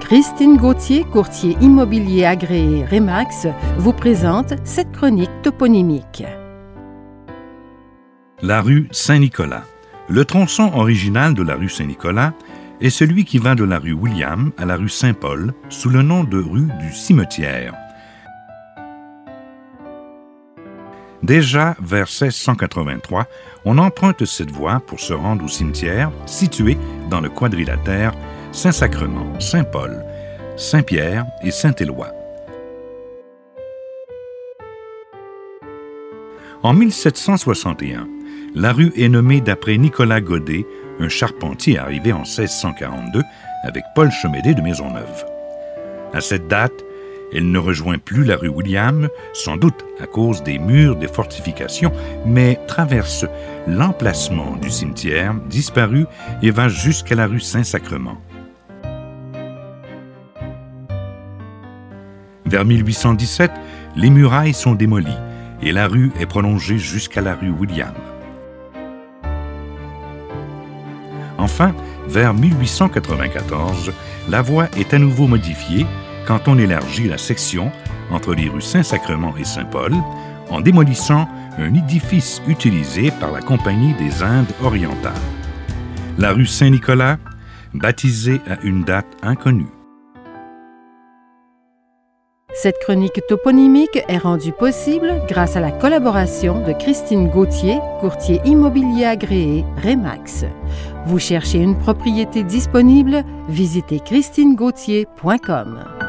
Christine Gauthier, courtier immobilier agréé Remax, vous présente cette chronique toponymique. La rue Saint-Nicolas. Le tronçon original de la rue Saint-Nicolas est celui qui va de la rue William à la rue Saint-Paul sous le nom de rue du Cimetière. Déjà vers 1683, on emprunte cette voie pour se rendre au cimetière situé dans le quadrilatère Saint-Sacrement, Saint-Paul, Saint-Pierre et Saint-Éloi. En 1761, la rue est nommée d'après Nicolas Godet, un charpentier arrivé en 1642 avec Paul Chemédé de Maisonneuve. À cette date, elle ne rejoint plus la rue William, sans doute à cause des murs des fortifications, mais traverse l'emplacement du cimetière disparu et va jusqu'à la rue Saint-Sacrement. Vers 1817, les murailles sont démolies et la rue est prolongée jusqu'à la rue William. Enfin, vers 1894, la voie est à nouveau modifiée quand on élargit la section entre les rues Saint-Sacrement et Saint-Paul en démolissant un édifice utilisé par la Compagnie des Indes orientales. La rue Saint-Nicolas, baptisée à une date inconnue. Cette chronique toponymique est rendue possible grâce à la collaboration de Christine Gauthier, courtier immobilier agréé Remax. Vous cherchez une propriété disponible? Visitez christinegauthier.com.